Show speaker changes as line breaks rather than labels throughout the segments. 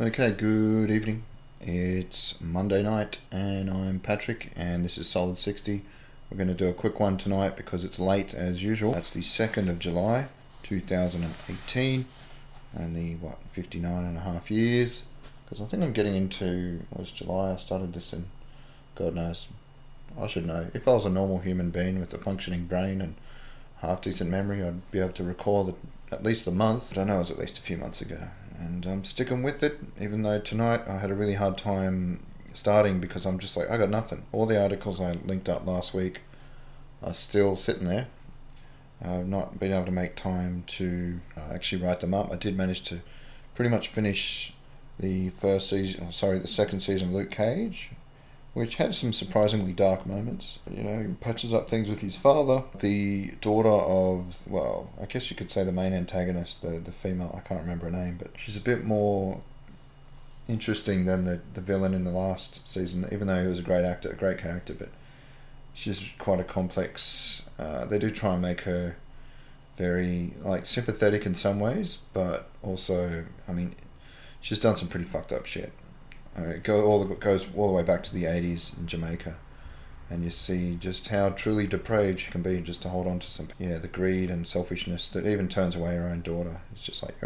Okay, good evening. It's Monday night, and I'm Patrick, and this is Solid 60. We're going to do a quick one tonight because it's late as usual. That's the 2nd of July, 2018, and the, what, 59 and a half years. Because I think I'm getting into, was July, I started this in, God knows, I should know. If I was a normal human being with a functioning brain and half decent memory, I'd be able to recall the, at least the month. But I know it was at least a few months ago and I'm sticking with it. Even though tonight I had a really hard time starting because I'm just like I got nothing. All the articles I linked up last week are still sitting there. I've not been able to make time to uh, actually write them up. I did manage to pretty much finish the first season, sorry, the second season of Luke Cage, which had some surprisingly dark moments. You know, he patches up things with his father. The daughter of, well, I guess you could say the main antagonist, the, the female, I can't remember her name, but she's a bit more interesting than the, the villain in the last season, even though he was a great actor, a great character, but she's quite a complex. Uh, they do try and make her very, like, sympathetic in some ways, but also, I mean, she's done some pretty fucked up shit it go all the, goes all the way back to the 80s in Jamaica. And you see just how truly depraved she can be just to hold on to some, yeah, the greed and selfishness that even turns away her own daughter. It's just like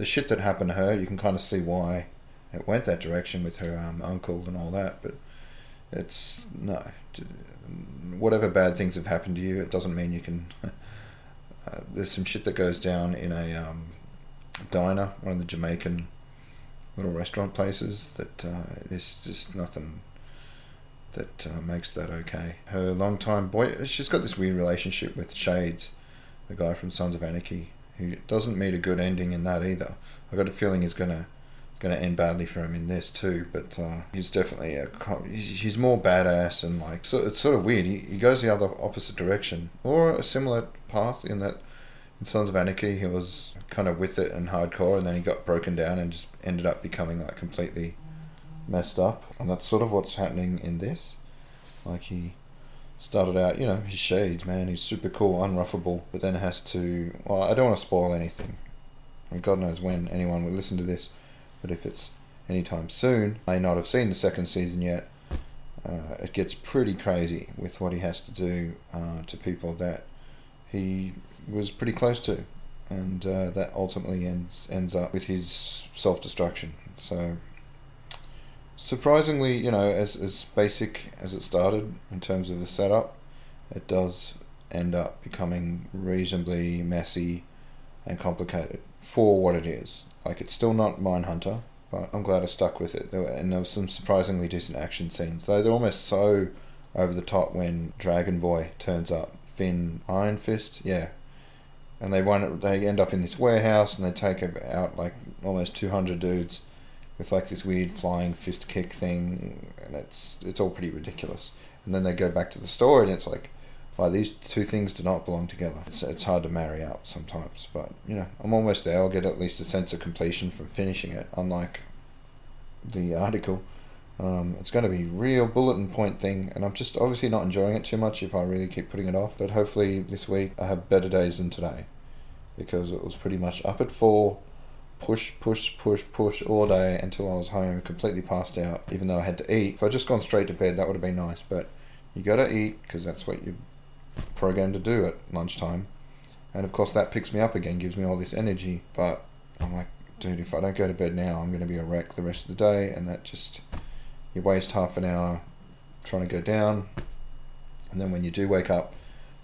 the shit that happened to her, you can kind of see why it went that direction with her um, uncle and all that. But it's no, whatever bad things have happened to you, it doesn't mean you can. Uh, there's some shit that goes down in a um, diner, one of the Jamaican little restaurant places that uh, there's just nothing that uh, makes that okay. Her long-time boy, she's got this weird relationship with Shades, the guy from Sons of Anarchy, who doesn't meet a good ending in that either. I got a feeling he's gonna gonna end badly for him in this too. But uh, he's definitely a he's, he's more badass and like so it's sort of weird. He, he goes the other opposite direction or a similar path in that in Sons of Anarchy he was kind of with it and hardcore, and then he got broken down and just ended up becoming like completely messed up. And that's sort of what's happening in this. Like he started out, you know, he's shades, man. He's super cool, unruffable, but then has to. Well, I don't want to spoil anything. I mean, God knows when anyone would listen to this, but if it's anytime soon, may not have seen the second season yet. Uh, it gets pretty crazy with what he has to do uh, to people that he was pretty close to and uh, that ultimately ends ends up with his self destruction. So surprisingly, you know, as as basic as it started in terms of the setup, it does end up becoming reasonably messy and complicated for what it is. Like it's still not Mindhunter, but I'm glad I stuck with it. There were, and there was some surprisingly decent action scenes, though they're almost so over the top when Dragon Boy turns up. Finn Iron Fist, yeah, and they run they end up in this warehouse and they take out like almost 200 dudes with like this weird flying fist kick thing and it's it's all pretty ridiculous. And then they go back to the store and it's like well these two things do not belong together. It's, it's hard to marry up sometimes but you know i'm almost there. I'll get at least a sense of completion from finishing it unlike the article um, it's going to be real bulletin point thing, and I'm just obviously not enjoying it too much if I really keep putting it off. But hopefully this week I have better days than today, because it was pretty much up at four, push, push, push, push all day until I was home, completely passed out. Even though I had to eat, if I just gone straight to bed, that would have been nice. But you got to eat because that's what you're programmed to do at lunchtime, and of course that picks me up again, gives me all this energy. But I'm like, dude, if I don't go to bed now, I'm going to be a wreck the rest of the day, and that just you waste half an hour trying to go down, and then when you do wake up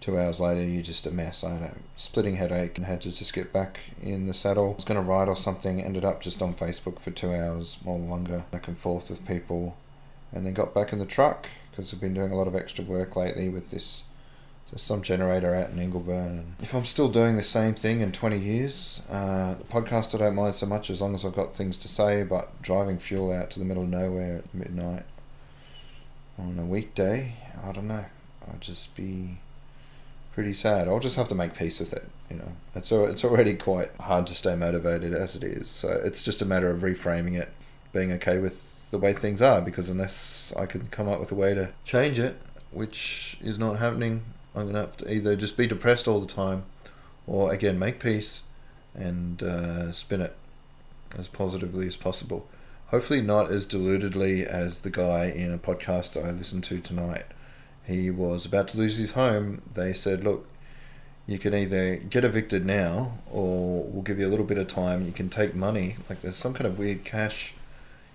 two hours later, you're just a mess. I had a splitting headache and had to just get back in the saddle. I was going to ride or something, ended up just on Facebook for two hours more longer, back and forth with people, and then got back in the truck because I've been doing a lot of extra work lately with this there's some generator out in Ingleburn. If I'm still doing the same thing in 20 years, uh, the podcast I don't mind so much as long as I've got things to say, but driving fuel out to the middle of nowhere at midnight on a weekday, I don't know. I'll just be pretty sad. I'll just have to make peace with it. You know, it's it's already quite hard to stay motivated as it is. So it's just a matter of reframing it, being okay with the way things are. Because unless I can come up with a way to change it, which is not happening I'm going to have to either just be depressed all the time or again make peace and uh, spin it as positively as possible. Hopefully, not as deludedly as the guy in a podcast I listened to tonight. He was about to lose his home. They said, Look, you can either get evicted now or we'll give you a little bit of time. You can take money. Like, there's some kind of weird cash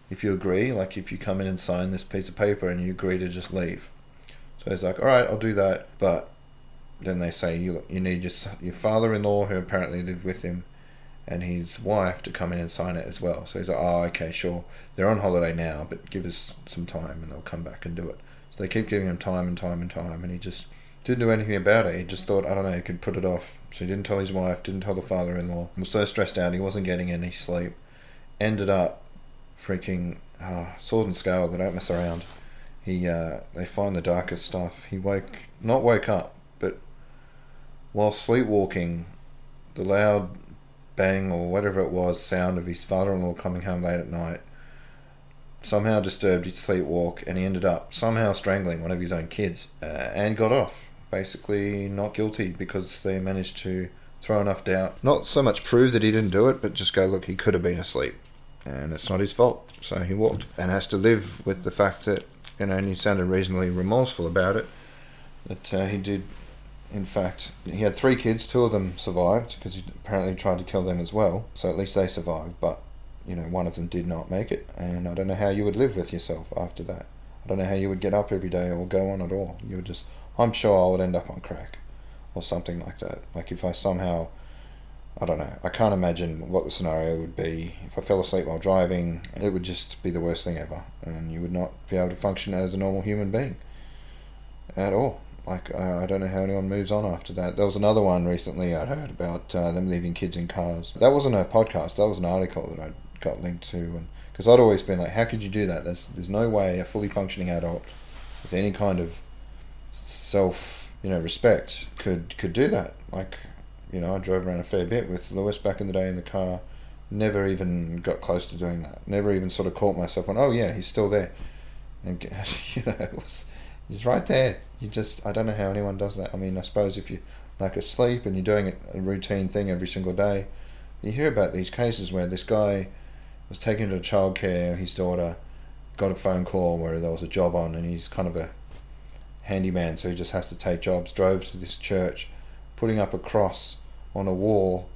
if you agree. Like, if you come in and sign this piece of paper and you agree to just leave. So he's like, All right, I'll do that. But then they say you you need your your father-in-law who apparently lived with him and his wife to come in and sign it as well. So he's like, oh, okay, sure. They're on holiday now, but give us some time and they'll come back and do it. So they keep giving him time and time and time, and he just didn't do anything about it. He just thought, I don't know, he could put it off. So he didn't tell his wife, didn't tell the father in law. Was so stressed out, he wasn't getting any sleep. Ended up freaking uh, sword and scale, they don't mess around. He, uh, they find the darkest stuff. He woke, not woke up, but while sleepwalking, the loud bang or whatever it was sound of his father-in-law coming home late at night somehow disturbed his sleepwalk and he ended up somehow strangling one of his own kids uh, and got off. Basically not guilty because they managed to throw enough doubt. Not so much prove that he didn't do it but just go look he could have been asleep. And it's not his fault. So he walked and has to live with the fact that and he sounded reasonably remorseful about it that uh, he did in fact, he had three kids. Two of them survived because he apparently tried to kill them as well. So at least they survived. But you know, one of them did not make it. And I don't know how you would live with yourself after that. I don't know how you would get up every day or go on at all. You would just. I'm sure I would end up on crack, or something like that. Like if I somehow. I don't know. I can't imagine what the scenario would be if I fell asleep while driving. It would just be the worst thing ever, and you would not be able to function as a normal human being at all. Like uh, I don't know how anyone moves on after that. There was another one recently I'd heard about uh, them leaving kids in cars. That wasn't a podcast. That was an article that I got linked to, and because I'd always been like, how could you do that? There's there's no way a fully functioning adult with any kind of self you know respect could could do that. Like you know, I drove around a fair bit with Lewis back in the day in the car. Never even got close to doing that. Never even sort of caught myself on, oh yeah, he's still there, and you know, was He's right there. You just, I don't know how anyone does that. I mean, I suppose if you like asleep and you're doing a routine thing every single day, you hear about these cases where this guy was taken to childcare, his daughter got a phone call where there was a job on, and he's kind of a handyman, so he just has to take jobs. Drove to this church, putting up a cross on a wall.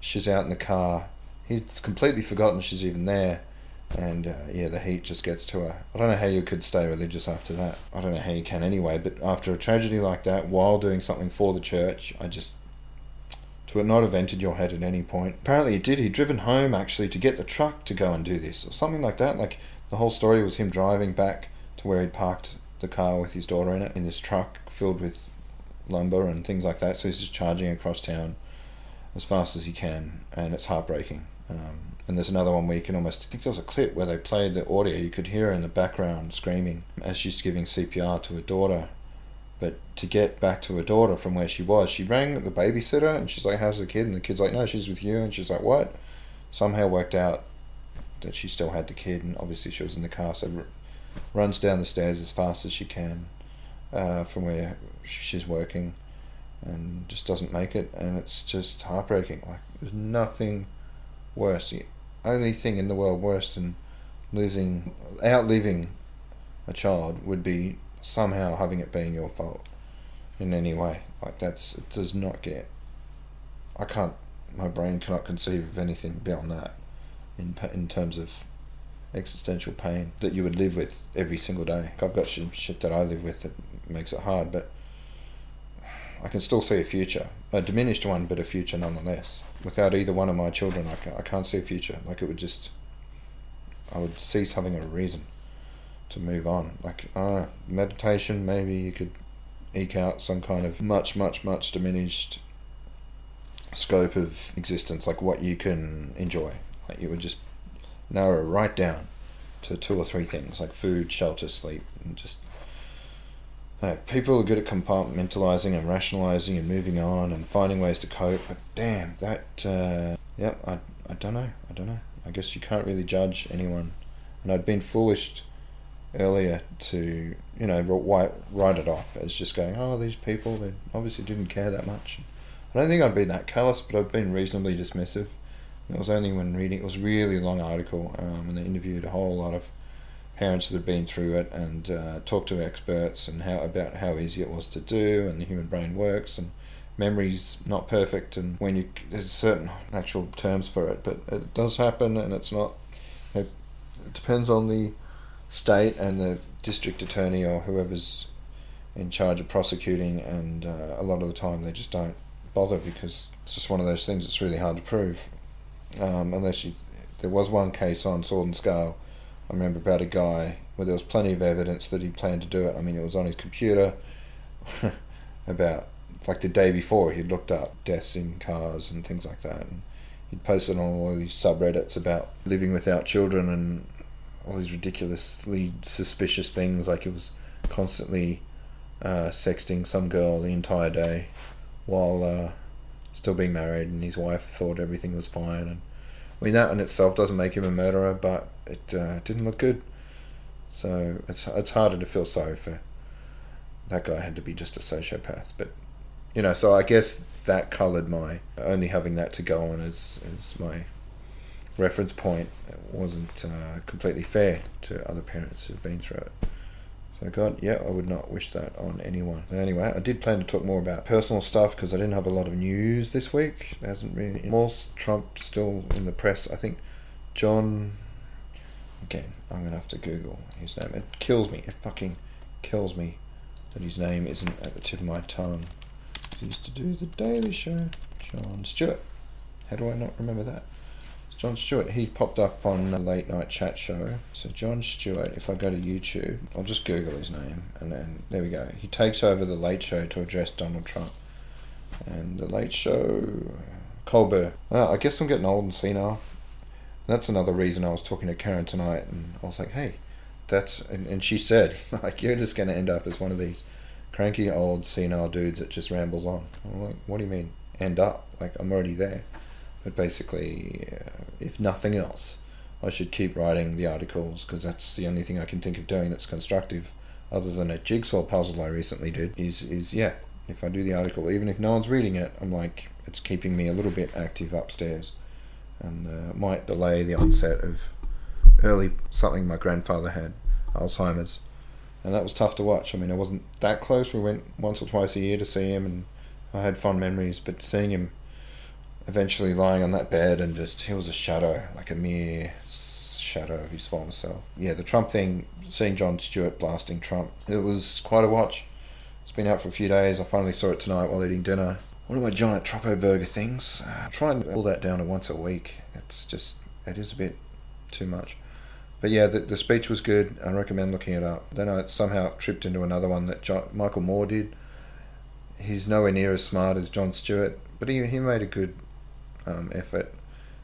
She's out in the car. He's completely forgotten she's even there and uh, yeah, the heat just gets to her. I don't know how you could stay religious after that. I don't know how you can anyway, but after a tragedy like that, while doing something for the church, I just. To it not have entered your head at any point. Apparently, it did. He'd driven home actually to get the truck to go and do this, or something like that. Like, the whole story was him driving back to where he'd parked the car with his daughter in it, in this truck filled with lumber and things like that. So he's just charging across town as fast as he can, and it's heartbreaking. Um, and there's another one where you can almost, I think there was a clip where they played the audio. You could hear her in the background screaming as she's giving CPR to her daughter. But to get back to her daughter from where she was, she rang the babysitter and she's like, How's the kid? And the kid's like, No, she's with you. And she's like, What? Somehow worked out that she still had the kid, and obviously she was in the car, so r- runs down the stairs as fast as she can uh, from where she's working and just doesn't make it. And it's just heartbreaking. Like, there's nothing worse The only thing in the world worse than losing, outliving a child would be somehow having it being your fault in any way. Like that's it does not get. I can't. My brain cannot conceive of anything beyond that, in in terms of existential pain that you would live with every single day. I've got some shit that I live with that makes it hard, but I can still see a future, a diminished one, but a future nonetheless without either one of my children, I can't, I can't see a future. Like it would just, I would cease having a reason to move on. Like uh, meditation, maybe you could eke out some kind of much, much, much diminished scope of existence, like what you can enjoy. Like you would just narrow right down to two or three things, like food, shelter, sleep, and just people are good at compartmentalizing and rationalizing and moving on and finding ways to cope. But damn, that uh, yeah, I I don't know. I don't know. I guess you can't really judge anyone. And I'd been foolish earlier to you know write write it off as just going, oh, these people they obviously didn't care that much. I don't think I'd been that callous, but I've been reasonably dismissive It was only when reading, it was a really long article, um, and they interviewed a whole lot of parents that had been through it and uh, talked to experts and how about how easy it was to do and the human brain works and memory's not perfect and when you there's certain actual terms for it but it does happen and it's not it, it depends on the state and the district attorney or whoever's in charge of prosecuting and uh, a lot of the time they just don't bother because it's just one of those things that's really hard to prove. Um, unless you there was one case on sword and scale I remember about a guy where there was plenty of evidence that he planned to do it. I mean, it was on his computer about like the day before he'd looked up deaths in cars and things like that. And he'd posted on all these subreddits about living without children and all these ridiculously suspicious things. Like he was constantly uh, sexting some girl the entire day while uh, still being married, and his wife thought everything was fine. And I mean, that in itself doesn't make him a murderer, but it uh, didn't look good. So it's it's harder to feel sorry for that guy. Had to be just a sociopath, but you know. So I guess that coloured my only having that to go on as as my reference point. It wasn't uh, completely fair to other parents who've been through it. So God, yeah, I would not wish that on anyone. Anyway, I did plan to talk more about personal stuff because I didn't have a lot of news this week. There hasn't really more Trump still in the press. I think John. Again, I'm gonna have to Google his name. It kills me. It fucking kills me that his name isn't at the tip of my tongue. He used to do the Daily Show. Jon Stewart. How do I not remember that? Jon Stewart, he popped up on a late night chat show. So Jon Stewart, if I go to YouTube, I'll just Google his name, and then there we go. He takes over the Late Show to address Donald Trump, and the Late Show, Colbert. Well, I guess I'm getting old and senile. That's another reason I was talking to Karen tonight, and I was like, hey, that's and, and she said like you're just going to end up as one of these cranky old senile dudes that just rambles on. I'm like, what do you mean end up? Like I'm already there. But basically, uh, if nothing else, I should keep writing the articles because that's the only thing I can think of doing that's constructive, other than a jigsaw puzzle I recently did. Is is yeah, if I do the article, even if no one's reading it, I'm like it's keeping me a little bit active upstairs, and uh, might delay the onset of early something my grandfather had, Alzheimer's, and that was tough to watch. I mean, I wasn't that close. We went once or twice a year to see him, and I had fond memories, but seeing him eventually lying on that bed and just he was a shadow, like a mere shadow of his former self. Yeah, the Trump thing, seeing Jon Stewart blasting Trump, it was quite a watch. It's been out for a few days. I finally saw it tonight while eating dinner. One of my giant Troppo burger things. Uh, try and pull that down to once a week. It's just it is a bit too much. But yeah, the, the speech was good. I recommend looking it up. Then I somehow tripped into another one that John, Michael Moore did. He's nowhere near as smart as Jon Stewart, but he, he made a good um, effort.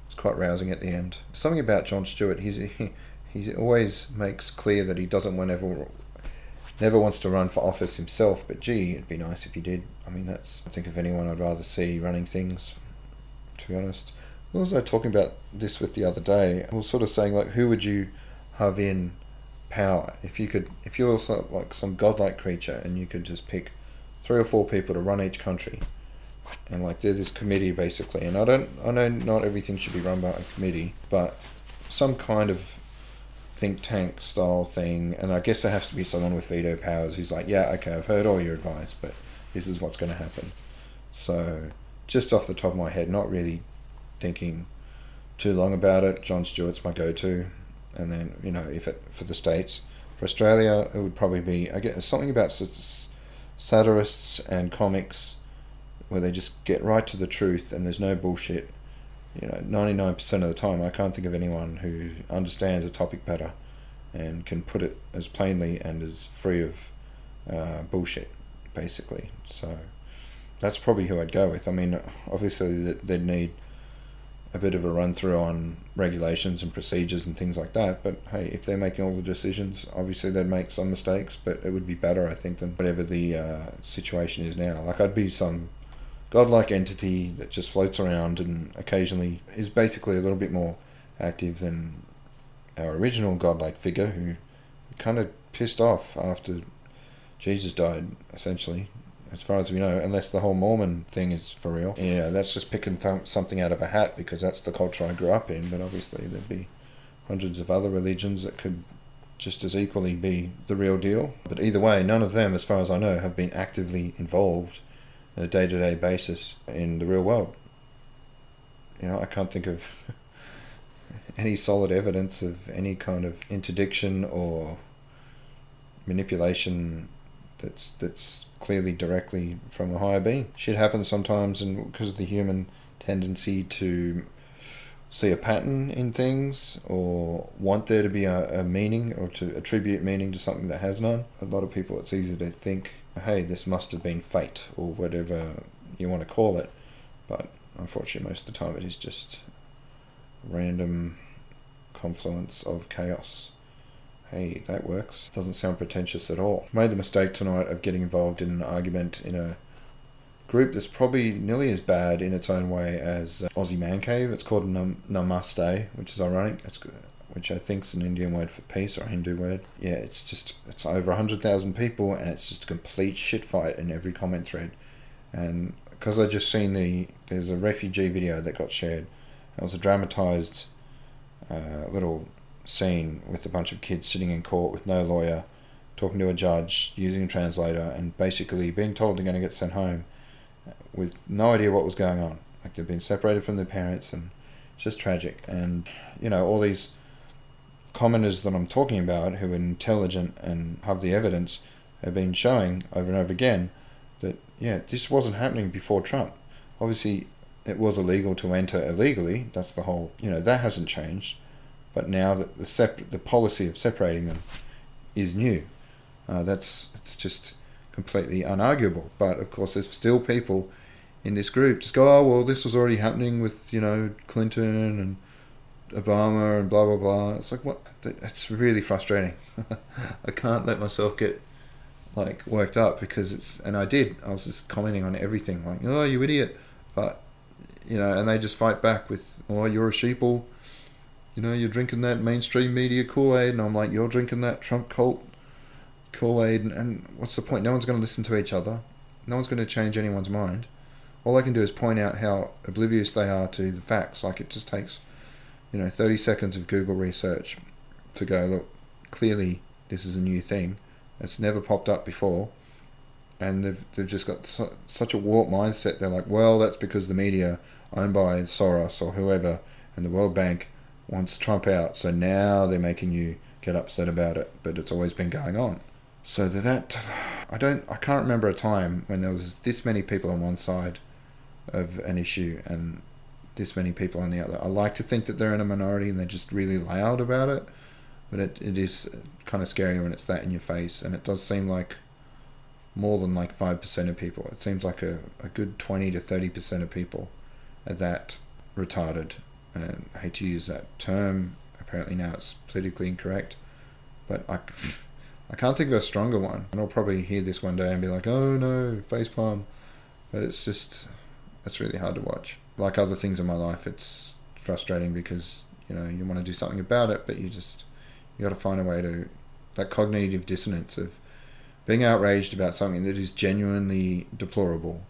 It's quite rousing at the end. Something about Jon Stewart, he's, he, he always makes clear that he doesn't want ever, never wants to run for office himself, but gee, it'd be nice if he did. I mean, that's, I think of anyone I'd rather see running things, to be honest. Was also talking about this with the other day. I was sort of saying, like, who would you have in power if you could, if you were like some godlike creature and you could just pick three or four people to run each country and like there's this committee basically and i don't i know not everything should be run by a committee but some kind of think tank style thing and i guess there has to be someone with veto powers who's like yeah okay i've heard all your advice but this is what's going to happen. So just off the top of my head not really thinking too long about it. Jon stewart's my go-to and then you know if it for the states. For australia it would probably be i guess something about satirists and comics where they just get right to the truth and there's no bullshit. You know, 99% of the time, I can't think of anyone who understands a topic better and can put it as plainly and as free of uh, bullshit, basically. So that's probably who I'd go with. I mean, obviously, they'd need a bit of a run through on regulations and procedures and things like that. But hey, if they're making all the decisions, obviously they'd make some mistakes, but it would be better, I think, than whatever the uh, situation is now. Like, I'd be some godlike entity that just floats around and occasionally is basically a little bit more active than our original godlike figure who kind of pissed off after Jesus died, essentially. as far as we know, unless the whole Mormon thing is for real. Yeah, that's just picking th- something out of a hat because that's the culture I grew up in. But obviously, there'd be hundreds of other religions that could just as equally be the real deal. But either way, none of them, as far as I know, have been actively involved a day to day basis in the real world. You know, I can't think of any solid evidence of any kind of interdiction or manipulation that's that's clearly directly from a higher being. Shit happens sometimes, and because of the human tendency to see a pattern in things or want there to be a, a meaning or to attribute meaning to something that has none. A lot of people, it's easy to think, hey, this must have been fate or whatever you want to call it. But unfortunately, most of the time it is just random confluence of chaos. Hey, that works. Doesn't sound pretentious at all. Made the mistake tonight of getting involved in an argument in a group that's probably nearly as bad in its own way as Aussie Man Cave. It's called Nam- Namaste, which is ironic. It's which I think is an Indian word for peace or Hindu word. Yeah, it's just it's over hundred thousand people, and it's just a complete shit fight in every comment thread. And because I just seen the there's a refugee video that got shared. It was a dramatized uh, little scene with a bunch of kids sitting in court with no lawyer, talking to a judge, using a translator, and basically being told they're going to get sent home with no idea what was going on. Like they've been separated from their parents, and it's just tragic. And you know, all these commoners that I'm talking about who are intelligent and have the evidence have been showing over and over again that yeah, this wasn't happening before Trump. Obviously, it was illegal to enter illegally. That's the whole. You know that hasn't changed, but now that the sep- the policy of separating them is new. Uh, that's it's just completely unarguable. But of course, there's still people in this group just go, oh well, this was already happening with you know Clinton and Obama and blah blah blah. It's like what? It's really frustrating. I can't let myself get like worked up because it's and I did. I was just commenting on everything like, oh you idiot, but you know, and they just fight back with, oh you're a sheeple. You know, you're drinking that mainstream media Kool Aid, and I'm like, you're drinking that Trump cult Kool Aid, and, and what's the point? No one's going to listen to each other. No one's going to change anyone's mind. All I can do is point out how oblivious they are to the facts. Like it just takes, you know, 30 seconds of Google research to go, look, clearly this is a new thing. It's never popped up before. And they've, they've just got su- such a warped mindset. They're like, well, that's because the media owned by Soros or whoever and the World Bank wants Trump out. So now they're making you get upset about it. But it's always been going on. So that I don't I can't remember a time when there was this many people on one side of an issue and this many people on the other. I like to think that they're in a minority and they're just really loud about it, but it, it is kind of scary when it's that in your face and it does seem like more than like 5% of people. It seems like a, a good 20 to 30% of people are that retarded. And I hate to use that term. Apparently now it's politically incorrect, but I I can't think of a stronger one. And I'll probably hear this one day and be like, oh no, facepalm. But it's just, it's really hard to watch. Like other things in my life, it's frustrating because, you know, you want to do something about it, but you just, you got to find a way to, that cognitive dissonance of being outraged about something that is genuinely deplorable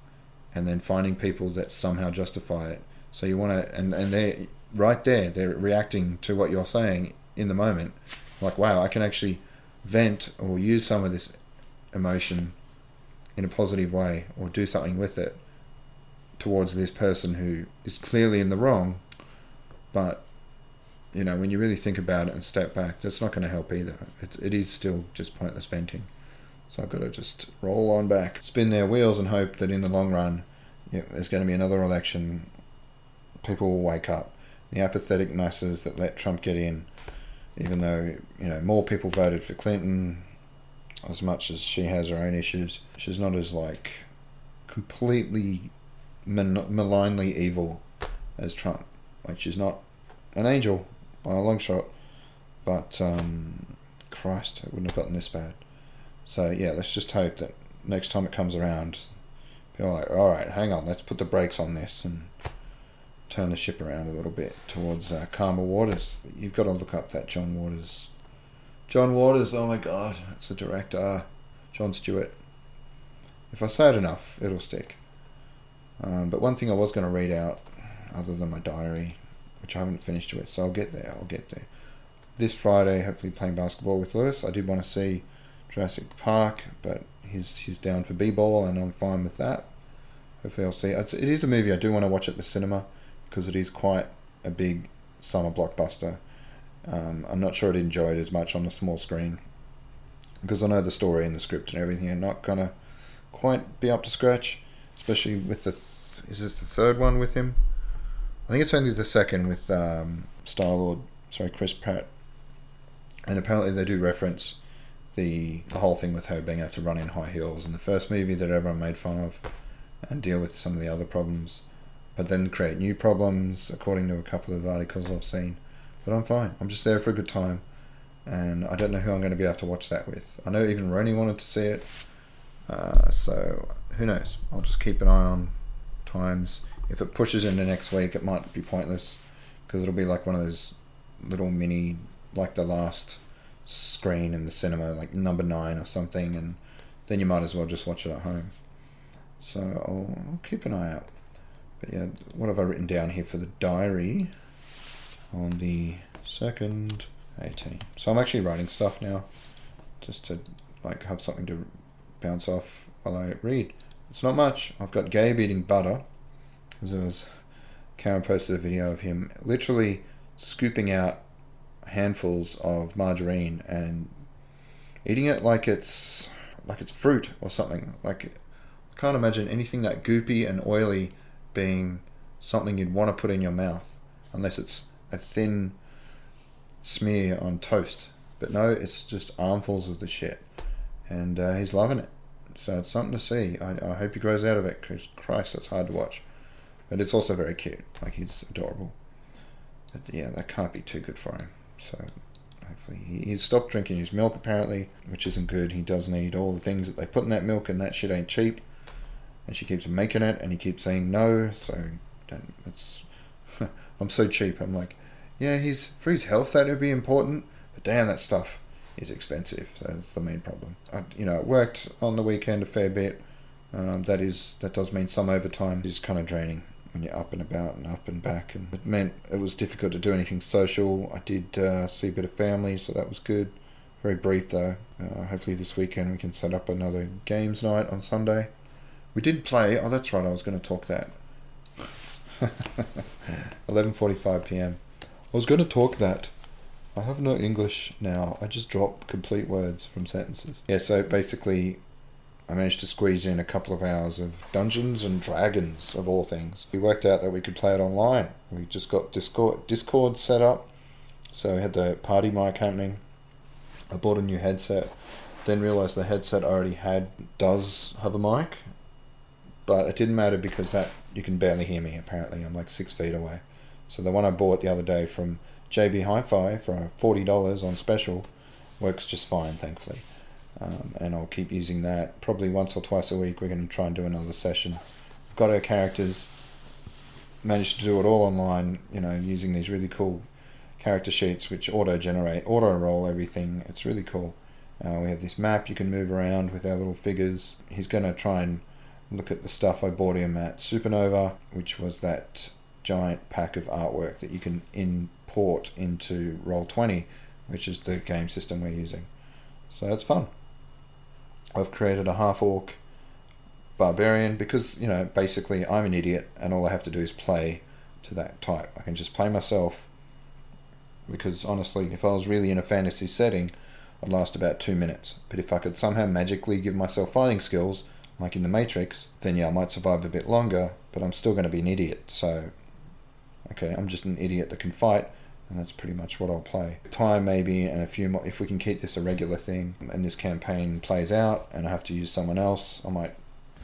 and then finding people that somehow justify it. So you want to, and, and they're right there, they're reacting to what you're saying in the moment. Like, wow, I can actually vent or use some of this emotion in a positive way or do something with it towards this person who is clearly in the wrong but you know when you really think about it and step back that's not going to help either. It's, it is still just pointless venting. So i've got to just roll on back spin their wheels and hope that in the long run you know, there's going to be another election. People will wake up. The apathetic masses that let trump get in even though you know more people voted for Clinton, as much as she has her own issues, she's not as like completely malignly evil as Trump. Like she's not an angel by a long shot, but um, Christ, it wouldn't have gotten this bad. So yeah, let's just hope that next time it comes around, people are like, all right, hang on, let's put the brakes on this and turn the ship around a little bit towards uh, calmer waters. You've got to look up that John Waters. John Waters, oh my God, that's the director. Jon Stewart. if I say it enough, it'll stick. Um, but one thing I was going to read out, other than my diary, which I haven't finished with, so I'll get there. I'll get there. This Friday, hopefully playing basketball with Lewis. I did want to see Jurassic Park, but he's he's down for b-ball, and I'm fine with that. Hopefully, I'll see. It's, it is a movie I do want to watch at the cinema because it is quite a big summer blockbuster. Um, I'm not sure I'd enjoy it as much on the small screen because I know the story and the script and everything are not gonna quite be up to scratch, especially with the th- is this the third one with him? I think it's only the second with um, Star Lord, sorry, Chris Pratt, and apparently they do reference the the whole thing with her being able to run in high heels in the first movie that everyone made fun of, and deal with some of the other problems, but then create new problems according to a couple of articles I've seen. But I'm fine. I'm just there for a good time, and I don't know who I'm going to be able to watch that with. I know even Roni wanted to see it, uh, so who knows? I'll just keep an eye on times. If it pushes into next week, it might be pointless because it'll be like one of those little mini, like the last screen in the cinema, like number nine or something, and then you might as well just watch it at home. So I'll, I'll keep an eye out. But yeah, what have I written down here for the diary on the second 18? So I'm actually writing stuff now, just to like have something to bounce off while I read. It's not much. I've got Gabe eating butter. Was Karen posted a video of him literally scooping out handfuls of margarine and eating it like it's like it's fruit or something. Like I can't imagine anything that goopy and oily being something you'd want to put in your mouth unless it's a thin smear on toast. But no, it's just armfuls of the shit, and uh, he's loving it. So it's something to see. I, I hope he grows out of it. Christ, that's hard to watch. But it's also very cute. Like he's adorable. But yeah, that can't be too good for him. So hopefully he, he's stopped drinking his milk apparently, which isn't good. He does need all the things that they put in that milk, and that shit ain't cheap. And she keeps making it, and he keeps saying no. So it's I'm so cheap. I'm like, yeah, he's for his health that would be important, but damn, that stuff is expensive. That's the main problem. I, you know, it worked on the weekend a fair bit. Um, that is that does mean some overtime is kind of draining when you're up and about and up and back, and it meant it was difficult to do anything social. I did uh, see a bit of family, so that was good. Very brief though. Uh, hopefully this weekend we can set up another games night on Sunday. We did play. Oh, that's right. I was going to talk that. 11:45 p.m. I was going to talk that. I have no English now. I just drop complete words from sentences. Yeah, so basically, I managed to squeeze in a couple of hours of Dungeons and Dragons, of all things. We worked out that we could play it online. We just got Discord, Discord set up, so we had the party mic happening. I bought a new headset, then realized the headset I already had does have a mic, but it didn't matter because that you can barely hear me. Apparently, I'm like six feet away. So the one I bought the other day from JB Hi-Fi for forty dollars on special works just fine, thankfully. Um, and I'll keep using that. Probably once or twice a week. We're going to try and do another session. Got our characters. Managed to do it all online. You know, using these really cool character sheets which auto generate, auto roll everything. It's really cool. Uh, we have this map you can move around with our little figures. He's going to try and look at the stuff I bought him at Supernova, which was that giant pack of artwork that you can import into Roll20, which is the game system we're using. So it's fun. I've created a half orc barbarian because, you know, basically I'm an idiot and all I have to do is play to that type. I can just play myself because honestly, if I was really in a fantasy setting, I'd last about two minutes. But if I could somehow magically give myself fighting skills, like in the Matrix, then yeah, I might survive a bit longer, but I'm still going to be an idiot. So, okay, I'm just an idiot that can fight, and that's pretty much what I'll play. Time maybe, and a few more. If we can keep this a regular thing, and this campaign plays out, and I have to use someone else, I might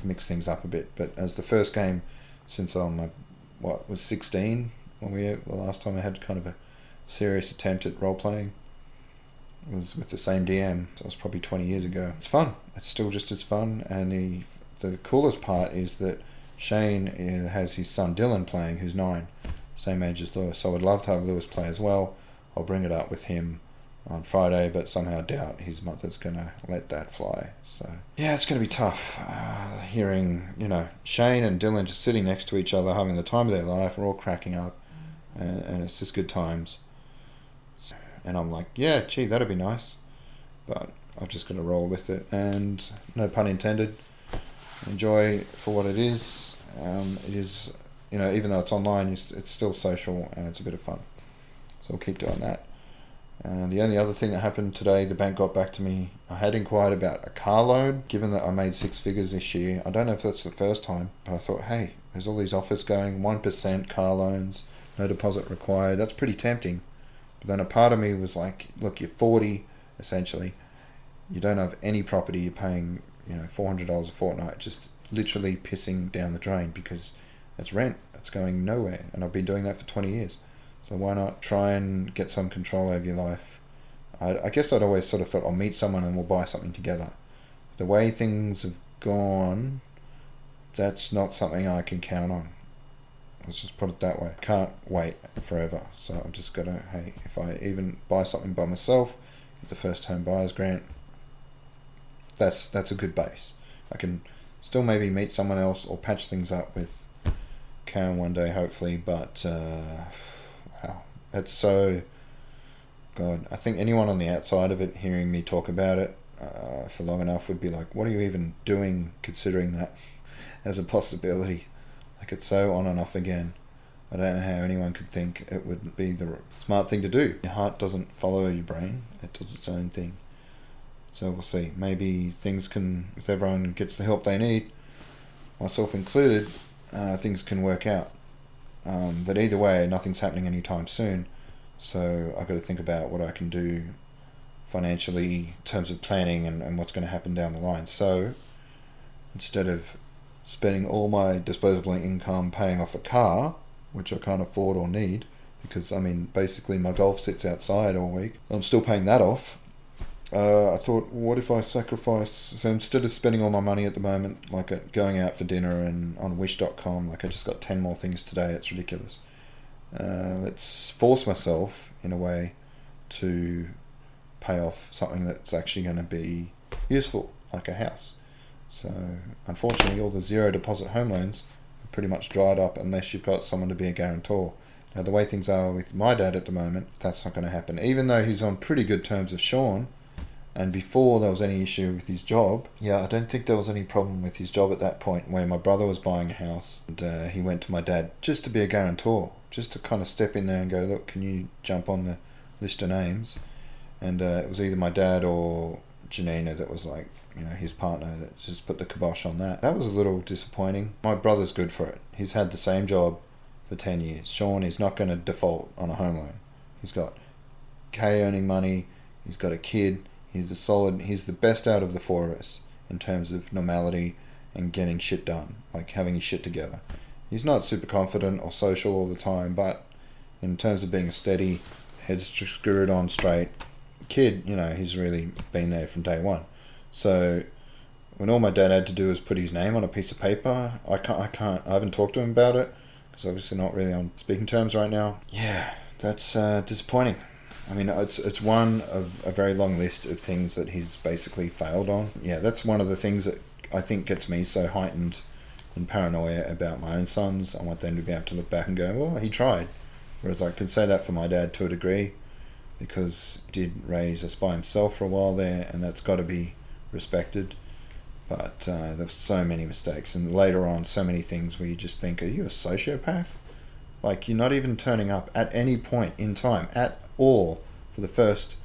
mix things up a bit. But as the first game, since I'm a, what was 16 when we the last time I had kind of a serious attempt at role playing was with the same DM. So it was probably 20 years ago. It's fun. It's still just as fun. And the, the coolest part is that Shane uh, has his son Dylan playing, who's nine, same age as Lewis. So I'd love to have Lewis play as well. I'll bring it up with him on Friday, but somehow doubt his mother's going to let that fly. So, yeah, it's going to be tough. Uh, hearing, you know, Shane and Dylan just sitting next to each other, having the time of their life. We're all cracking up, and, and it's just good times. And I'm like, yeah, gee, that'd be nice. But I've just got to roll with it, and no pun intended. Enjoy for what it is. Um, it is, you know, even though it's online, it's, still social and it's a bit of fun. So I'll keep doing that. And the only other thing that happened today, the bank got back to me. I had inquired about a car loan, given that I made six figures this year. I don't know if that's the first time, but I thought, hey, there's all these offers going 1% car loans, no deposit required. That's pretty tempting. But then a part of me was like, look, you're 40 essentially. You don't have any property. You're paying, you know, $400 a fortnight, just literally pissing down the drain because it's rent. It's going nowhere. And I've been doing that for 20 years. So why not try and get some control over your life? I, I guess I'd always sort of thought I'll meet someone and we'll buy something together. The way things have gone, that's not something I can count on. Let's just put it that way. Can't wait forever. So I'm just gonna hey, if I even buy something by myself, get the first home buyers grant. That's that's a good base. I can still maybe meet someone else or patch things up with Karen one day, hopefully. But uh, wow, it's so. God, I think anyone on the outside of it hearing me talk about it uh, for long enough would be like, "What are you even doing?" Considering that as a possibility, like it's so on and off again. I don't know how anyone could think it would be the smart thing to do. Your heart doesn't follow your brain; it does its own thing. So we'll see. Maybe things can, if everyone gets the help they need, myself included, uh, things can work out. Um, but either way, nothing's happening anytime soon. So I've got to think about what I can do financially in terms of planning and, and what's going to happen down the line. So instead of spending all my disposable income paying off a car, which I can't afford or need, because I mean, basically my golf sits outside all week, I'm still paying that off uh, I thought, what if I sacrifice? So instead of spending all my money at the moment, like going out for dinner and on Wish.com, like I just got 10 more things today, it's ridiculous. Uh, let's force myself, in a way, to pay off something that's actually going to be useful, like a house. So, unfortunately, all the zero deposit home loans are pretty much dried up unless you've got someone to be a guarantor. Now, the way things are with my dad at the moment, that's not going to happen. Even though he's on pretty good terms with Sean, and before there was any issue with his job, yeah, I don't think there was any problem with his job at that point where my brother was buying a house and uh, he went to my dad just to be a guarantor, just to kind of step in there and go, look, can you jump on the list of names? And uh, it was either my dad or Janina that was like, you know, his partner that just put the kibosh on that. That was a little disappointing. My brother's good for it. He's had the same job for 10 years. Sean is not going to default on a home loan. He's got K earning money, he's got a kid He's the solid. He's the best out of the four of us in terms of normality and getting shit done, like having his shit together. He's not super confident or social all the time, but in terms of being a steady, head screwed on straight kid, you know, he's really been there from day one. So when all my dad had to do was put his name on a piece of paper, I can't, I can't, I haven't talked to him about it because obviously not really on speaking terms right now. Yeah, that's uh, disappointing. I mean, it's it's one of a very long list of things that he's basically failed on. Yeah, that's one of the things that I think gets me so heightened in paranoia about my own sons. I want them to be able to look back and go, "Well, he tried." Whereas I can say that for my dad to a degree, because he did raise us by himself for a while there, and that's got to be respected. But uh, there's so many mistakes, and later on, so many things where you just think, "Are you a sociopath?" Like you're not even turning up at any point in time at all for the first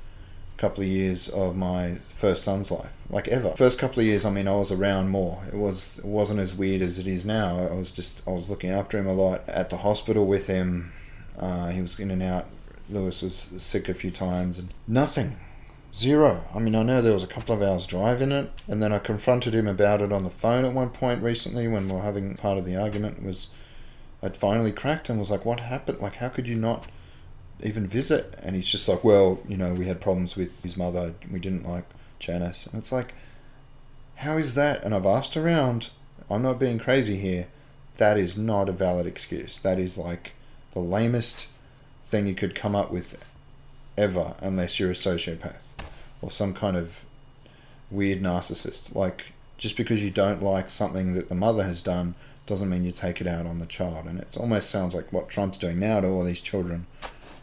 couple of years of my first son's life, like ever. First couple of years, I mean, I was around more. It was it wasn't as weird as it is now. I was just I was looking after him a lot at the hospital with him. Uh, he was in and out. Lewis was sick a few times and nothing. Zero. I mean, I know there was a couple of hours drive in it, and then I confronted him about it on the phone at one point recently when we were having part of the argument was I'd finally cracked and was like, what happened? Like, how could you not even visit? And he's just like, well, you know, we had problems with his mother. We didn't like Janice. And it's like, how is that? And I've asked around. I'm not being crazy here. That is not a valid excuse. That is like the lamest thing you could come up with ever, unless you're a sociopath or some kind of weird narcissist. Like, just because you don't like something that the mother has done doesn't mean you take it out on the child. And it almost sounds like what Trump's doing now to all these children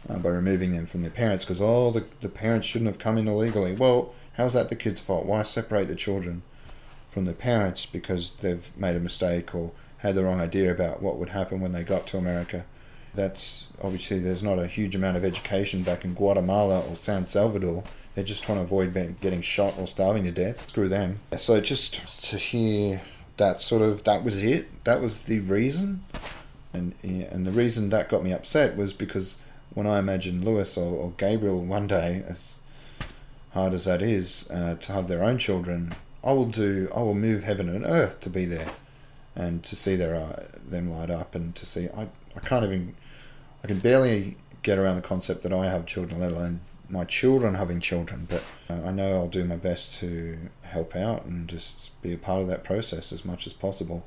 uh, by removing them from their parents because, oh, the, the parents shouldn't have come in illegally. Well, how's that the kid's fault? Why separate the children from their parents because they've made a mistake or had the wrong idea about what would happen when they got to America? That's obviously there's not a huge amount of education back in Guatemala or San Salvador. They're just trying to avoid getting shot or starving to death. Screw them. So just to hear that sort of that was it. That was the reason, and and the reason that got me upset was because when I imagine Lewis or, or Gabriel one day, as hard as that is, uh, to have their own children, I will do. I will move heaven and earth to be there, and to see their uh, them light up, and to see. I I can't even. I can barely get around the concept that I have children, let alone my children having children. But uh, I know I'll do my best to help out and just be a part of that process as much as possible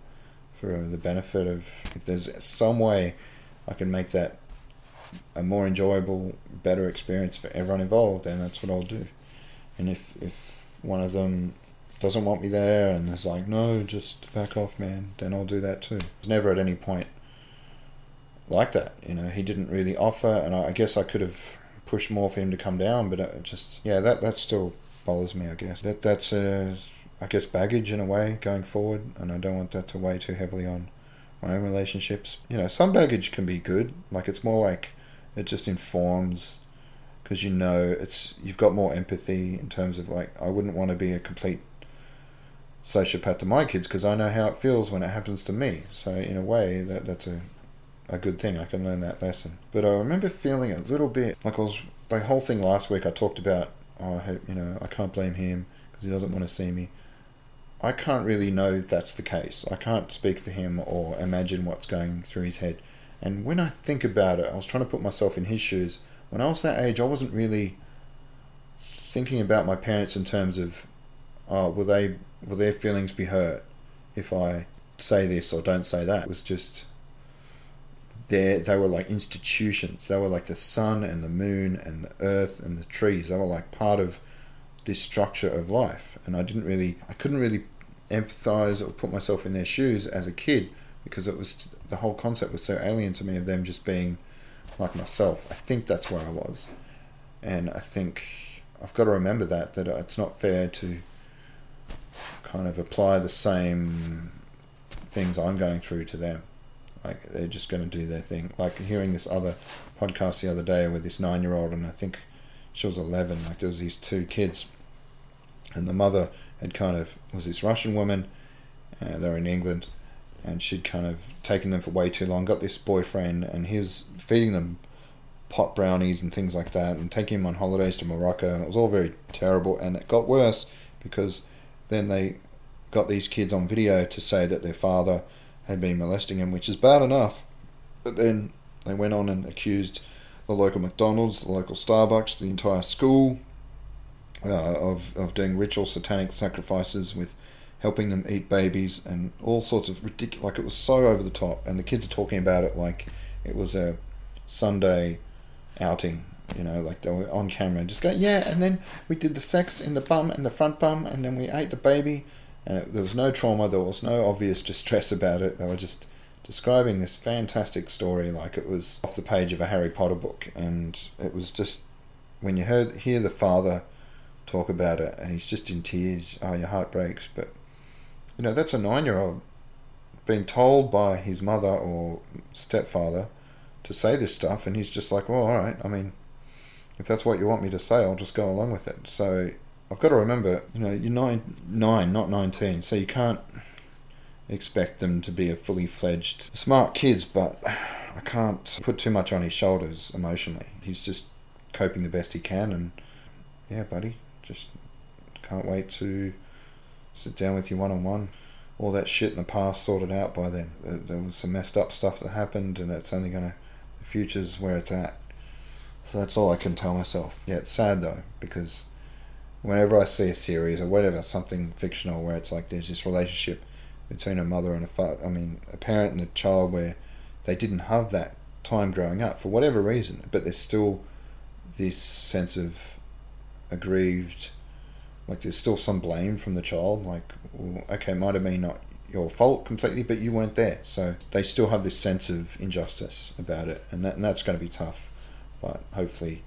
for the benefit of. If there's some way I can make that a more enjoyable, better experience for everyone involved, then that's what I'll do. And if if one of them doesn't want me there and is like, no, just back off, man, then I'll do that too. It's never at any point like that. You know, he didn't really offer, and I, I guess I could have pushed more for him to come down, but it just yeah, that that still bothers me. I guess that that's uh, I guess baggage in a way going forward, and I don't want that to weigh too heavily on my own relationships. You know, some baggage can be good. Like it's more like it just informs because you know it's you've got more empathy in terms of like I wouldn't want to be a complete sociopath to my kids because I know how it feels when it happens to me. So in a way that that's a a good thing. I can learn that lesson. But I remember feeling a little bit like I was the whole thing last week. I talked about, oh, I hope you know, I can't blame him because he doesn't want to see me. I can't really know that's the case. I can't speak for him or imagine what's going through his head. And when I think about it, I was trying to put myself in his shoes. When I was that age, I wasn't really thinking about my parents in terms of, oh, will they will their feelings be hurt if I say this or don't say that? It was just they they were like institutions. They were like the sun and the moon and the earth and the trees. They were like part of this structure of life. And I didn't really, I couldn't really empathize or put myself in their shoes as a kid because it was the whole concept was so alien to me of them just being like myself. I think that's where I was, and I think I've got to remember that that it's not fair to kind of apply the same things I'm going through to them. Like they're just going to do their thing. Like hearing this other podcast the other day with this nine year old, and I think she was 11. Like there was these two kids, and the mother had kind of was this Russian woman. Uh, they're in England, and she'd kind of taken them for way too long. Got this boyfriend, and he was feeding them pot brownies and things like that, and taking them on holidays to Morocco, and it was all very terrible. And it got worse because then they got these kids on video to say that their father had been molesting him, which is bad enough. But then they went on and accused the local McDonald's, the local Starbucks, the entire school uh, of, of doing ritual satanic sacrifices with helping them eat babies and all sorts of ridiculous. Like it was so over the top, and the kids are talking about it like it was a Sunday outing. You know, like they were on camera, just go, yeah. And then we did the sex in the bum and the front bum, and then we ate the baby, and it, there was no trauma, there was no obvious distress about it. They were just describing this fantastic story like it was off the page of a Harry Potter book, and it was just when you heard hear the father talk about it, and he's just in tears. Oh, your heart breaks. But you know that's a nine-year-old being told by his mother or stepfather to say this stuff, and he's just like, well, all right. I mean, if that's what you want me to say, I'll just go along with it. So I've got to remember, you know, you're nine, nine, not nineteen, so you can't expect them to be a fully fledged smart kids. But I can't put too much on his shoulders emotionally. He's just coping the best he can, and yeah, buddy, just can't wait to sit down with you one on one. All that shit in the past sorted out by then. There was some messed up stuff that happened, and it's only gonna. The future's where it's at. So that's all I can tell myself. Yeah, it's sad though because whenever I see a series or whatever, something fictional where it's like there's this relationship between a mother and a father, I mean, a parent and a child where they didn't have that time growing up for whatever reason, but there's still this sense of aggrieved like there's still some blame from the child. Like, okay, might have been not your fault completely, but you weren't there. So they still have this sense of injustice about it, and, that, and that's going to be tough. But hopefully,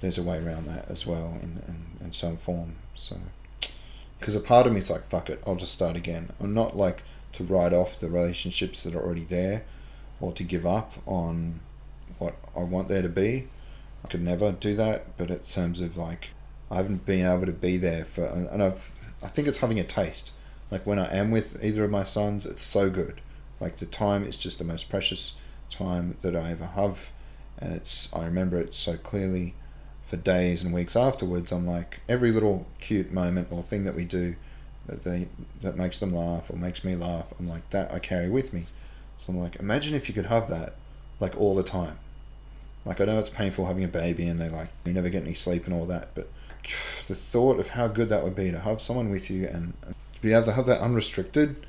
there's a way around that as well in, in, in some form. So, because a part of me is like, fuck it, I'll just start again. I'm not like to write off the relationships that are already there or to give up on what I want there to be. I could never do that, but in terms of like, I haven't been able to be there for, and I've, I think it's having a taste. Like when I am with either of my sons, it's so good. Like the time is just the most precious time that I ever have, and it's I remember it so clearly for days and weeks afterwards. I'm like every little cute moment or thing that we do that they that makes them laugh or makes me laugh. I'm like that I carry with me. So I'm like, imagine if you could have that like all the time. Like I know it's painful having a baby and they like you never get any sleep and all that, but the thought of how good that would be to have someone with you and, to be able to have that unrestricted,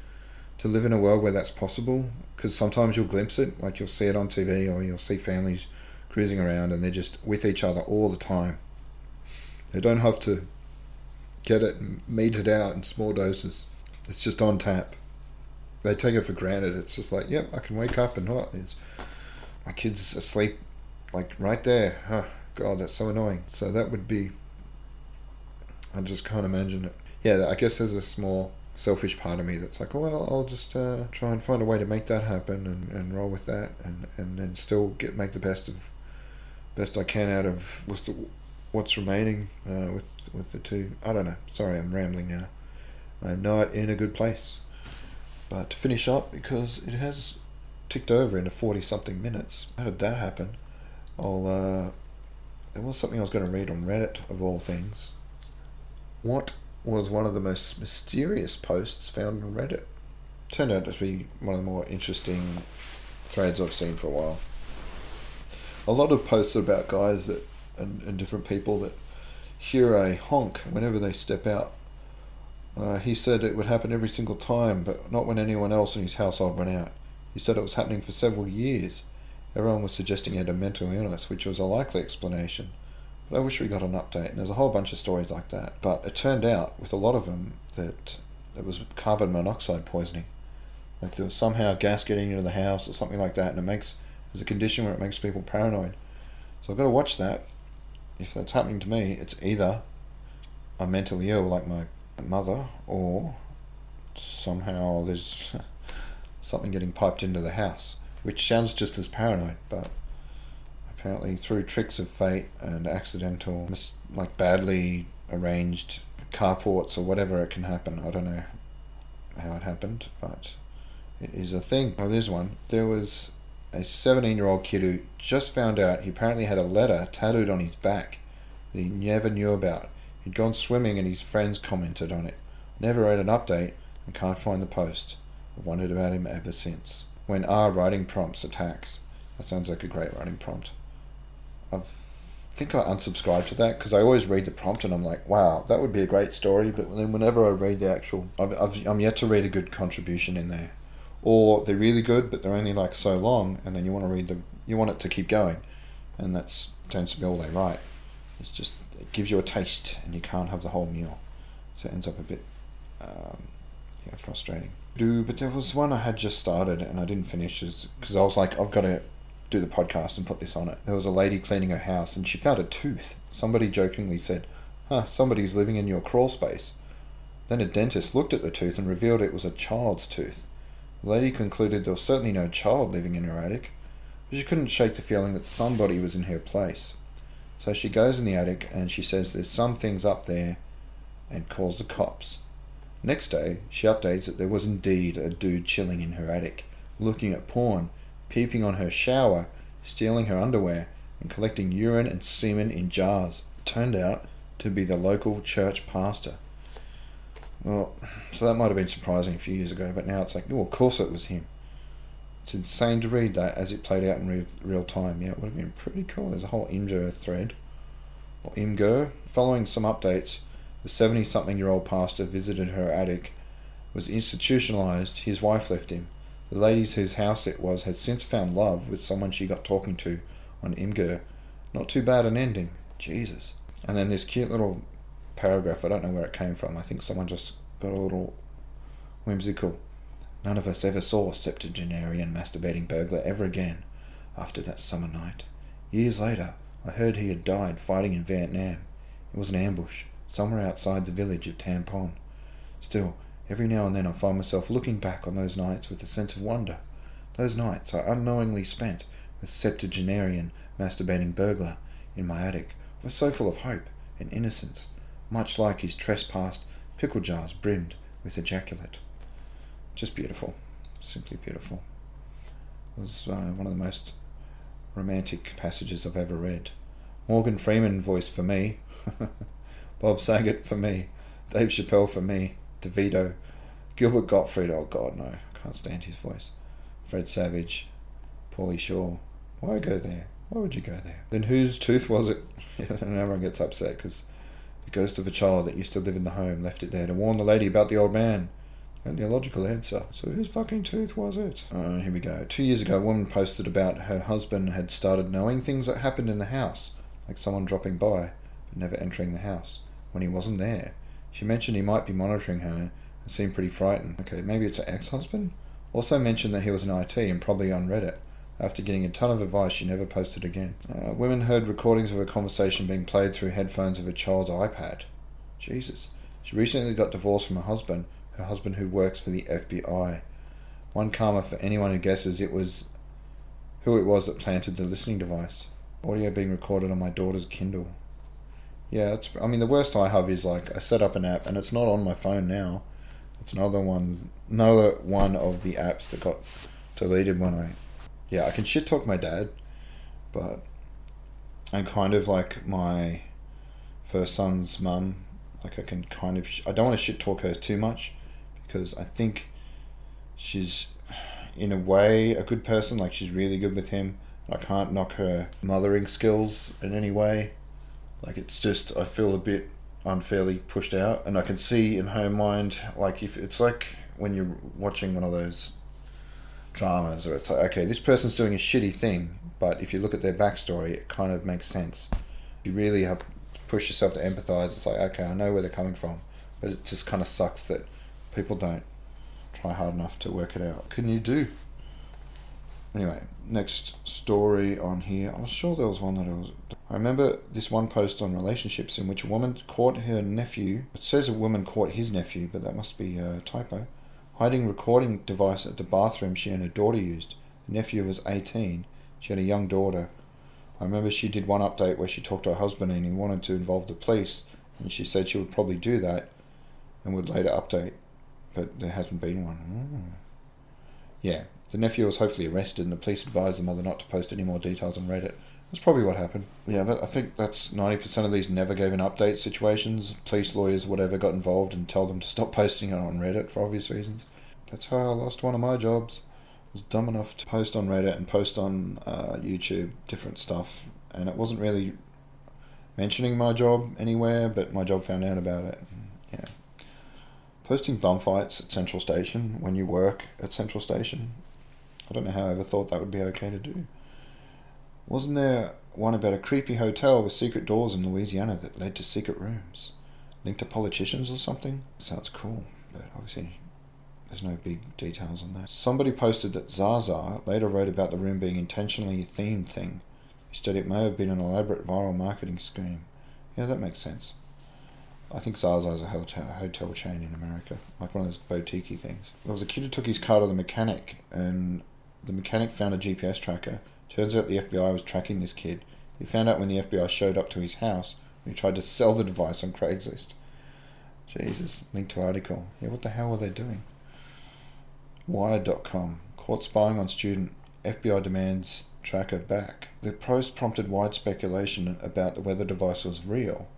to live in a world where that's possible. Because sometimes you'll glimpse it, like you'll see it on TV or you'll see families cruising around and they're just with each other all the time. They don't have to get it meted out in small doses. It's just on tap. They take it for granted. It's just like, yep, I can wake up and oh, what is my kid's asleep, like right there. Oh, God, that's so annoying. So that would be. I just can't imagine it. Yeah, I guess there's a small selfish part of me that's like, well, I'll just uh, try and find a way to make that happen and, and roll with that and, and then still get make the best of best I can out of what's the, what's remaining uh, with with the two. I don't know. Sorry, I'm rambling now. I'm not in a good place. But to finish up, because it has ticked over into forty something minutes. How did that happen? I'll. Uh, there was something I was going to read on Reddit of all things. What was one of the most mysterious posts found on Reddit? Turned out to be one of the more interesting threads I've seen for a while. A lot of posts about guys that and, and different people that hear a honk whenever they step out. Uh, he said it would happen every single time, but not when anyone else in his household went out. He said it was happening for several years. Everyone was suggesting he had a mental illness, which was a likely explanation. But I wish we got an update, and there's a whole bunch of stories like that. But it turned out, with a lot of them, that it was carbon monoxide poisoning. Like there was somehow gas getting into the house or something like that, and it makes there's a condition where it makes people paranoid. So I've got to watch that if that's happening to me, it's either I'm mentally ill like my mother, or somehow there's something getting piped into the house, which sounds just as paranoid, but apparently through tricks of fate and accidental, like badly arranged carports or whatever, it can happen. I don't know how it happened, but it is a thing. Oh, there's one. There was a 17 year old kid who just found out he apparently had a letter tattooed on his back that he never knew about. He'd gone swimming and his friends commented on it. Never read an update and can't find the post. I've wondered about him ever since. When R writing prompts attacks. That sounds like a great writing prompt. I think I unsubscribed to that because I always read the prompt and I'm like, wow, that would be a great story. But then whenever I read the actual, I've, I've, I'm yet to read a good contribution in there. Or they're really good but they're only like so long and then you want to read the you want it to keep going. And that's tends to be all they write. It's just it gives you a taste and you can't have the whole meal. So it ends up a bit um, yeah frustrating. Do but there was one i had just started and i didn't finish because i was like i've got to do the podcast and put this on it. There was a lady cleaning her house and she found a tooth. Somebody jokingly said huh somebody's living in your crawl space. Then a dentist looked at the tooth and revealed it was a child's tooth. The lady concluded there was certainly no child living in her attic, but she couldn't shake the feeling that somebody was in her place. So she goes in the attic and she says there's some things up there and calls the cops. Next day, she updates that there was indeed a dude chilling in her attic, looking at porn, peeping on her shower, stealing her underwear, and collecting urine and semen in jars. Turned out to be the local church pastor. Well, so that might have been surprising a few years ago, but now it's like, oh, of course it was him. It's insane to read that as it played out in real, real time. Yeah, it would have been pretty cool. There's a whole Imgur thread, or Imgur. Following some updates, the 70 something year old pastor visited her attic, was institutionalized, his wife left him. The ladies whose house it was had since found love with someone she got talking to on Imgur. Not too bad an ending. Jesus. And then this cute little paragraph. I don't know where it came from. I think someone just got a little whimsical. None of us ever saw septuagenarian masturbating burglar ever again after that summer night. Years later, I heard he had died fighting in Vietnam. It was an ambush, somewhere outside the village of Tampon. Still, every now and then I find myself looking back on those nights with a sense of wonder. Those nights I unknowingly spent with septuagenarian masturbating burglar in my attic were so full of hope and innocence, much like his trespassed pickle jars brimmed with ejaculate. Just beautiful, simply beautiful. It was uh, one of the most romantic passages I've ever read. Morgan Freeman voice for me, Bob Saget for me, Dave Chappelle for me, DeVito, Gilbert Gottfried, oh god no, can't stand his voice, Fred Savage, Pauly Shore. Why go there? Why would you go there? Then whose tooth was it? and everyone gets upset because the ghost of a child that used to live in the home left it there to warn the lady about the old man. And the illogical answer. So whose fucking tooth was it? Uh, here we go. Two years ago, a woman posted about her husband had started knowing things that happened in the house, like someone dropping by, but never entering the house, when he wasn't there. She mentioned he might be monitoring her and seemed pretty frightened. Okay, maybe it's her ex-husband? Also mentioned that he was in IT and probably on Reddit. After getting a ton of advice, she never posted again. Uh, women heard recordings of a conversation being played through headphones of a child's iPad. Jesus. She recently got divorced from her husband, her husband who works for the FBI. One karma for anyone who guesses it was who it was that planted the listening device. Audio being recorded on my daughter's Kindle. Yeah, it's, I mean the worst I have is like I set up an app and it's not on my phone now. It's another one, another one of the apps that got deleted when I yeah, I can shit talk my dad, but I'm kind of like my first son's mum. Like I can kind of, I don't want to shit talk her too much because I think she's in a way a good person. Like she's really good with him. I can't knock her mothering skills in any way. Like it's just I feel a bit unfairly pushed out, and I can see in her mind like if it's like when you're watching one of those dramas or it's like okay this person's doing a shitty thing but if you look at their backstory it kind of makes sense. You really have to push yourself to empathize. It's like okay i know where they're coming from but it just kind of sucks that people don't try hard enough to work it out. Can you do? Anyway next story on here i'm sure there was one that i was i remember this one post on relationships in which a woman caught her nephew it says a woman caught his nephew but that must be a typo hiding recording device at the bathroom she and her daughter used. The nephew was 18. She had a young daughter. I remember she did one update where she talked to her husband and he wanted to involve the police, and she said she would probably do that and would later update, but there hasn't been one. Mm. Yeah, the nephew was hopefully arrested, and the police advised the mother not to post any more details on Reddit. That's probably what happened. Yeah, that, I think that's 90% of these never gave an update situations. Police, lawyers, whatever, got involved and tell them to stop posting it on Reddit for obvious reasons. That's how I lost one of my jobs. I was dumb enough to post on Reddit and post on uh, YouTube different stuff, and it wasn't really mentioning my job anywhere, but my job found out about it. Yeah. Posting bum fights at Central Station when you work at Central Station. I don't know how I ever thought that would be okay to do. Wasn't there one about a creepy hotel with secret doors in Louisiana that led to secret rooms? Linked to politicians or something? Sounds cool, but obviously there's no big details on that. Somebody posted that Zaza later wrote about the room being intentionally a themed thing. He said it may have been an elaborate viral marketing scheme. Yeah, that makes sense. I think Zaza is a hotel, hotel chain in America, like one of those boutique things. There was a kid who took his car to the mechanic, and the mechanic found a GPS tracker Turns out the FBI was tracking this kid. He found out when the FBI showed up to his house and he tried to sell the device on Craigslist. Jesus. Link to article. Yeah, what the hell were they doing? Wired.com. Caught spying on student. FBI demands tracker back. The post prompted wide speculation about whether the device was real,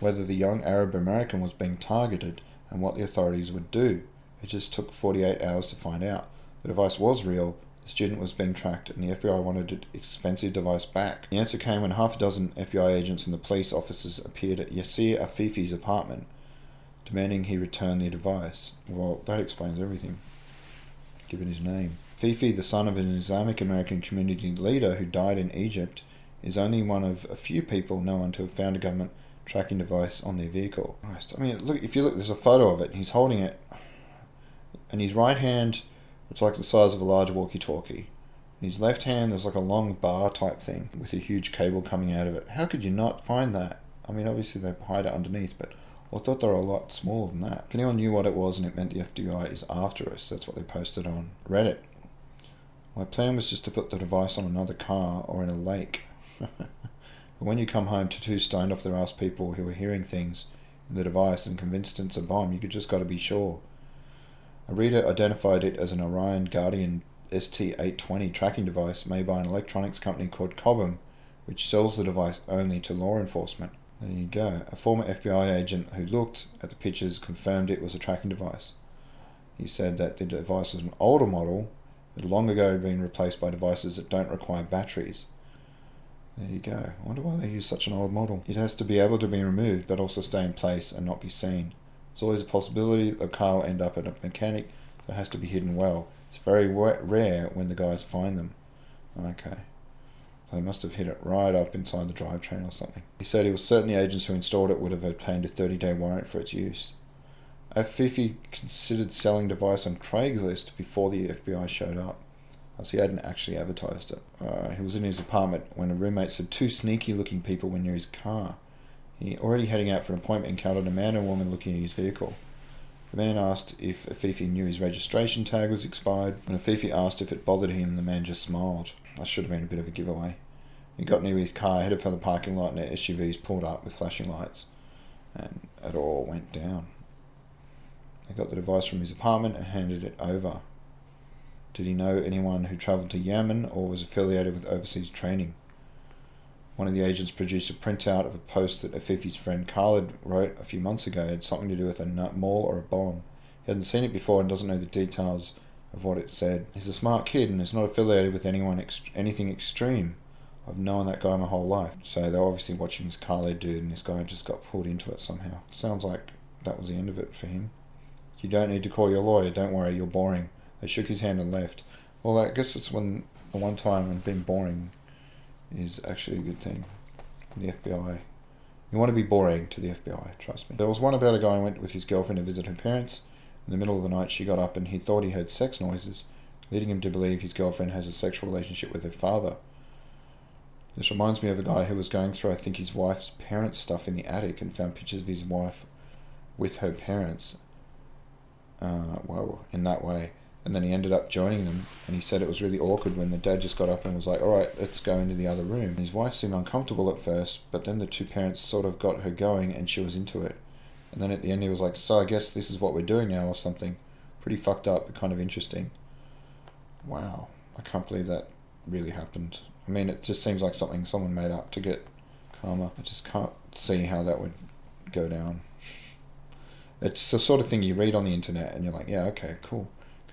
whether the young Arab American was being targeted, and what the authorities would do. It just took 48 hours to find out. The device was real, the student was being tracked and the FBI wanted its expensive device back. The answer came when half a dozen FBI agents and the police officers appeared at Yasir Afifi's apartment, demanding he return the device. Well, that explains everything, given his name. Fifi, the son of an Islamic American community leader who died in Egypt, is only one of a few people known to have found a government tracking device on their vehicle. I mean, look if you look, there's a photo of it. He's holding it, and his right hand, it's like the size of a large walkie-talkie. In his left hand, there's like a long bar type thing with a huge cable coming out of it. How could you not find that? I mean, obviously they hide it underneath, but I thought they were a lot smaller than that. If anyone knew what it was and it meant the FBI is after us, that's what they posted on Reddit. My plan was just to put the device on another car or in a lake. but when you come home to two stoned off their ass people who are hearing things in the device and convinced it's a bomb, you just got to be sure. A reader identified it as an Orion Guardian ST820 tracking device made by an electronics company called Cobham, which sells the device only to law enforcement. There you go. A former FBI agent who looked at the pictures confirmed it was a tracking device. He said that the device was an older model that long ago been replaced by devices that don't require batteries. There you go. I wonder why they use such an old model. It has to be able to be removed but also stay in place and not be seen. There's always a possibility that the car will end up at a mechanic that has to be hidden well. It's very rare when the guys find them. Okay. They must have hit it right up inside the drivetrain or something. He said he was certain the agents who installed it would have obtained a 30 day warrant for its use. Afifi considered selling device on Craigslist before the FBI showed up, as he hadn't actually advertised it. Uh, he was in his apartment when a roommate said two sneaky looking people were near his car. He, already heading out for an appointment, encountered a man and a woman looking at his vehicle. The man asked if Afifi knew his registration tag was expired. When Afifi asked if it bothered him, the man just smiled. That should have been a bit of a giveaway. He got near his car, headed for the parking lot, and the SUVs pulled up with flashing lights, and it all went down. He got the device from his apartment and handed it over. Did he know anyone who travelled to Yemen or was affiliated with overseas training? One of the agents produced a printout of a post that Afifi's friend Khalid wrote a few months ago. It had something to do with a mall or a bomb. He hadn't seen it before and doesn't know the details of what it said. He's a smart kid and is not affiliated with anyone ex- anything extreme. I've known that guy my whole life. So they're obviously watching this Khalid dude and this guy just got pulled into it somehow. Sounds like that was the end of it for him. You don't need to call your lawyer, don't worry, you're boring. They shook his hand and left. Well, I guess it's when the one time when being boring is actually a good thing. The FBI. You want to be boring to the FBI, trust me. There was one about a guy who went with his girlfriend to visit her parents. In the middle of the night, she got up and he thought he heard sex noises, leading him to believe his girlfriend has a sexual relationship with her father. This reminds me of a guy who was going through, I think, his wife's parents' stuff in the attic and found pictures of his wife with her parents. Uh, well, in that way and then he ended up joining them and he said it was really awkward when the dad just got up and was like all right let's go into the other room. And his wife seemed uncomfortable at first but then the two parents sort of got her going and she was into it. And then at the end he was like so i guess this is what we're doing now or something. Pretty fucked up but kind of interesting. Wow. I can't believe that really happened. I mean it just seems like something someone made up to get karma i just can't see how that would go down. It's the sort of thing you read on the internet and you're like yeah okay cool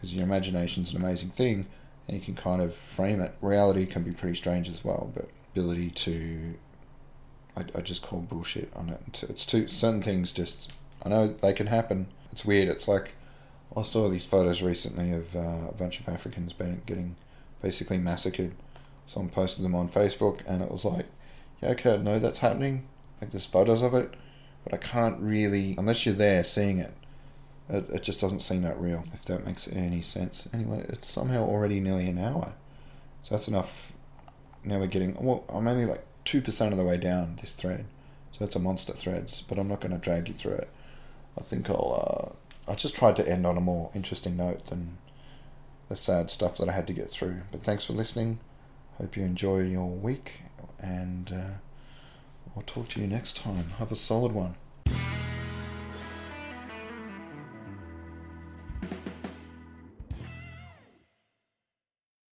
because your imagination's an amazing thing and you can kind of frame it. Reality can be pretty strange as well, but ability to, I, I just call bullshit on it. It's too, certain things just, I know they can happen. It's weird. It's like, I saw these photos recently of uh, a bunch of Africans being getting basically massacred. Someone posted them on Facebook and it was like, yeah, okay, I know that's happening. Like there's photos of it, but I can't really, unless you're there seeing it, it, it just doesn't seem that real, if that makes any sense. Anyway, it's somehow already nearly an hour. So that's enough. Now we're getting, well, I'm only like 2% of the way down this thread. So that's a monster threads, but I'm not going to drag you through it. I think I'll, uh, I just tried to end on a more interesting note than the sad stuff that I had to get through. But thanks for listening. Hope you enjoy your week, and uh, I'll talk to you next time. Have a solid one.